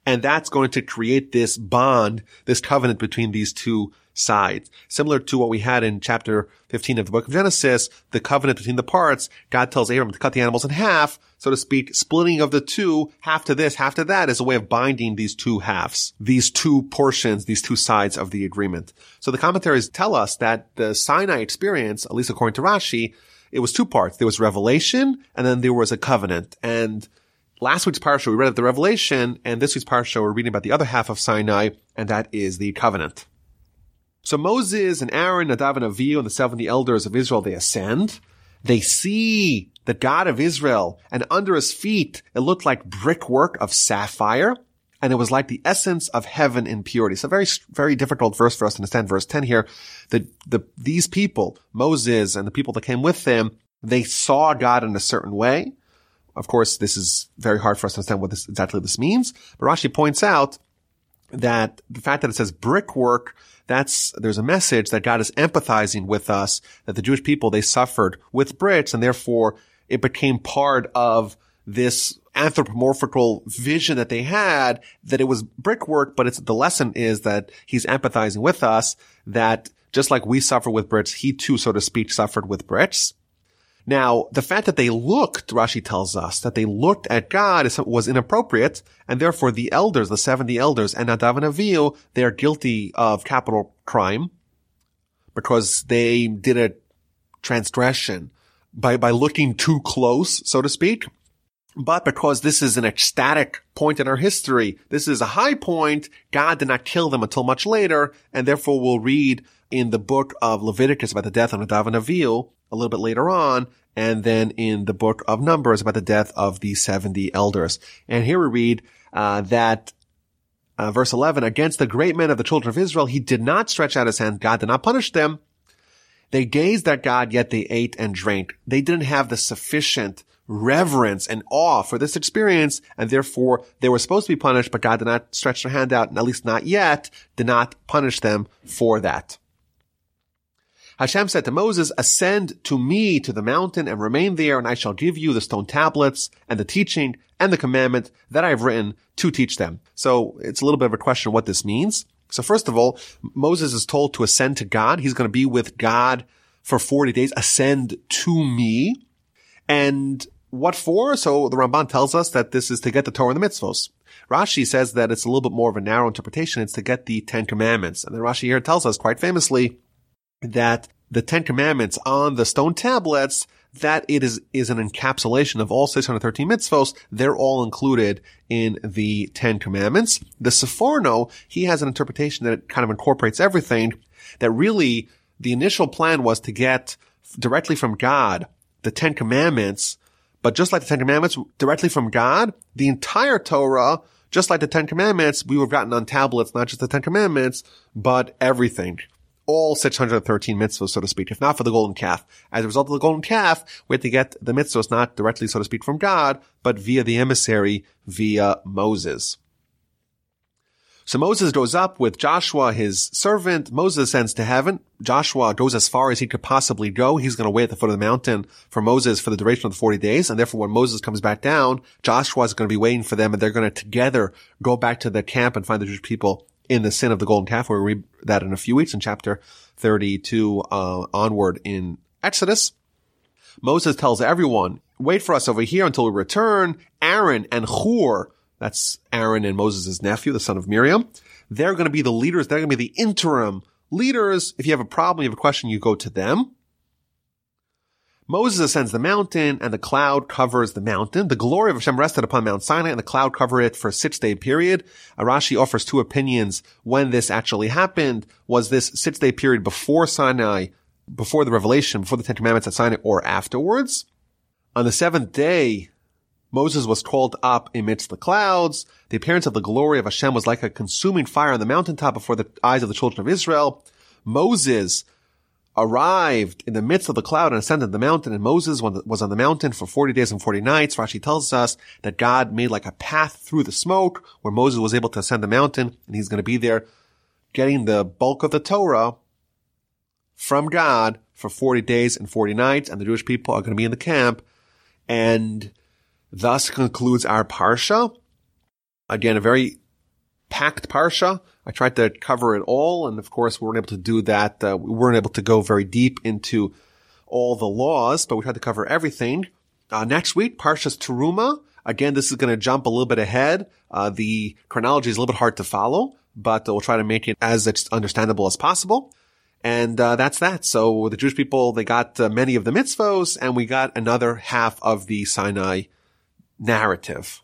And that's going to create this bond, this covenant between these two sides. Similar to what we had in chapter 15 of the book of Genesis, the covenant between the parts, God tells Abram to cut the animals in half, so to speak, splitting of the two, half to this, half to that, is a way of binding these two halves, these two portions, these two sides of the agreement. So the commentaries tell us that the Sinai experience, at least according to Rashi, it was two parts. There was revelation, and then there was a covenant. And last week's parsha, we read of the revelation, and this week's parsha, we're reading about the other half of Sinai, and that is the covenant. So Moses and Aaron, Nadav and Avihu, and the 70 elders of Israel, they ascend. They see the God of Israel, and under his feet, it looked like brickwork of sapphire, and it was like the essence of heaven in purity. A very, very difficult verse for us to understand. Verse 10 here, that the, these people, Moses and the people that came with them, they saw God in a certain way. Of course, this is very hard for us to understand what this, exactly this means, but Rashi points out that the fact that it says brickwork, that's, there's a message that God is empathizing with us, that the Jewish people, they suffered with bricks and therefore it became part of this anthropomorphical vision that they had that it was brickwork, but it's the lesson is that he's empathizing with us that just like we suffer with bricks, he too, so to speak, suffered with bricks. Now, the fact that they looked, Rashi tells us, that they looked at God was inappropriate, and therefore the elders, the 70 elders, and Nadav and Avihu, they are guilty of capital crime because they did a transgression by, by looking too close, so to speak. But because this is an ecstatic point in our history, this is a high point, God did not kill them until much later, and therefore we'll read in the book of Leviticus about the death of Nadav and Avihu a little bit later on, and then in the book of Numbers about the death of the 70 elders. And here we read uh, that uh, verse 11, against the great men of the children of Israel, he did not stretch out his hand. God did not punish them. They gazed at God, yet they ate and drank. They didn't have the sufficient reverence and awe for this experience, and therefore they were supposed to be punished, but God did not stretch their hand out, and at least not yet, did not punish them for that. Hashem said to Moses, ascend to me to the mountain and remain there, and I shall give you the stone tablets and the teaching and the commandment that I have written to teach them. So it's a little bit of a question what this means. So first of all, Moses is told to ascend to God. He's going to be with God for 40 days. Ascend to me. And what for? So the Ramban tells us that this is to get the Torah and the mitzvos. Rashi says that it's a little bit more of a narrow interpretation. It's to get the Ten Commandments. And then Rashi here tells us quite famously that the Ten Commandments on the stone tablets, that it is, is an encapsulation of all 613 mitzvos. They're all included in the Ten Commandments. The Sforno, he has an interpretation that kind of incorporates everything that really the initial plan was to get directly from God the Ten Commandments, but just like the Ten Commandments directly from God, the entire Torah, just like the Ten Commandments, we would have gotten on tablets, not just the Ten Commandments, but everything all 613 mitzvahs, so to speak, if not for the golden calf. As a result of the golden calf, we had to get the mitzvahs not directly, so to speak, from God, but via the emissary, via Moses. So Moses goes up with Joshua, his servant. Moses ascends to heaven. Joshua goes as far as he could possibly go. He's going to wait at the foot of the mountain for Moses for the duration of the 40 days. And therefore, when Moses comes back down, Joshua is going to be waiting for them and they're going to together go back to the camp and find the Jewish people in the sin of the golden calf. We'll read that in a few weeks in chapter 32 uh, onward in Exodus. Moses tells everyone, wait for us over here until we return. Aaron and Hur, that's Aaron and Moses' nephew, the son of Miriam. They're going to be the leaders. They're going to be the interim leaders. If you have a problem, you have a question, you go to them. Moses ascends the mountain and the cloud covers the mountain. The glory of Hashem rested upon Mount Sinai and the cloud covered it for a six day period. Arashi offers two opinions when this actually happened. Was this six day period before Sinai, before the revelation, before the Ten Commandments at Sinai or afterwards? On the seventh day, Moses was called up amidst the clouds. The appearance of the glory of Hashem was like a consuming fire on the mountaintop before the eyes of the children of Israel. Moses arrived in the midst of the cloud and ascended the mountain. And Moses was on the mountain for 40 days and 40 nights. Rashi tells us that God made like a path through the smoke where Moses was able to ascend the mountain and he's going to be there getting the bulk of the Torah from God for 40 days and 40 nights. And the Jewish people are going to be in the camp. And thus concludes our Parsha. Again, a very packed Parsha. I tried to cover it all. And of course, we weren't able to do that. Uh, we weren't able to go very deep into all the laws, but we tried to cover everything. Uh, next week, Parshas Teruma. Again, this is going to jump a little bit ahead. Uh, the chronology is a little bit hard to follow, but we'll try to make it as understandable as possible. And uh, that's that. So the Jewish people, they got uh, many of the mitzvos, and we got another half of the Sinai narrative.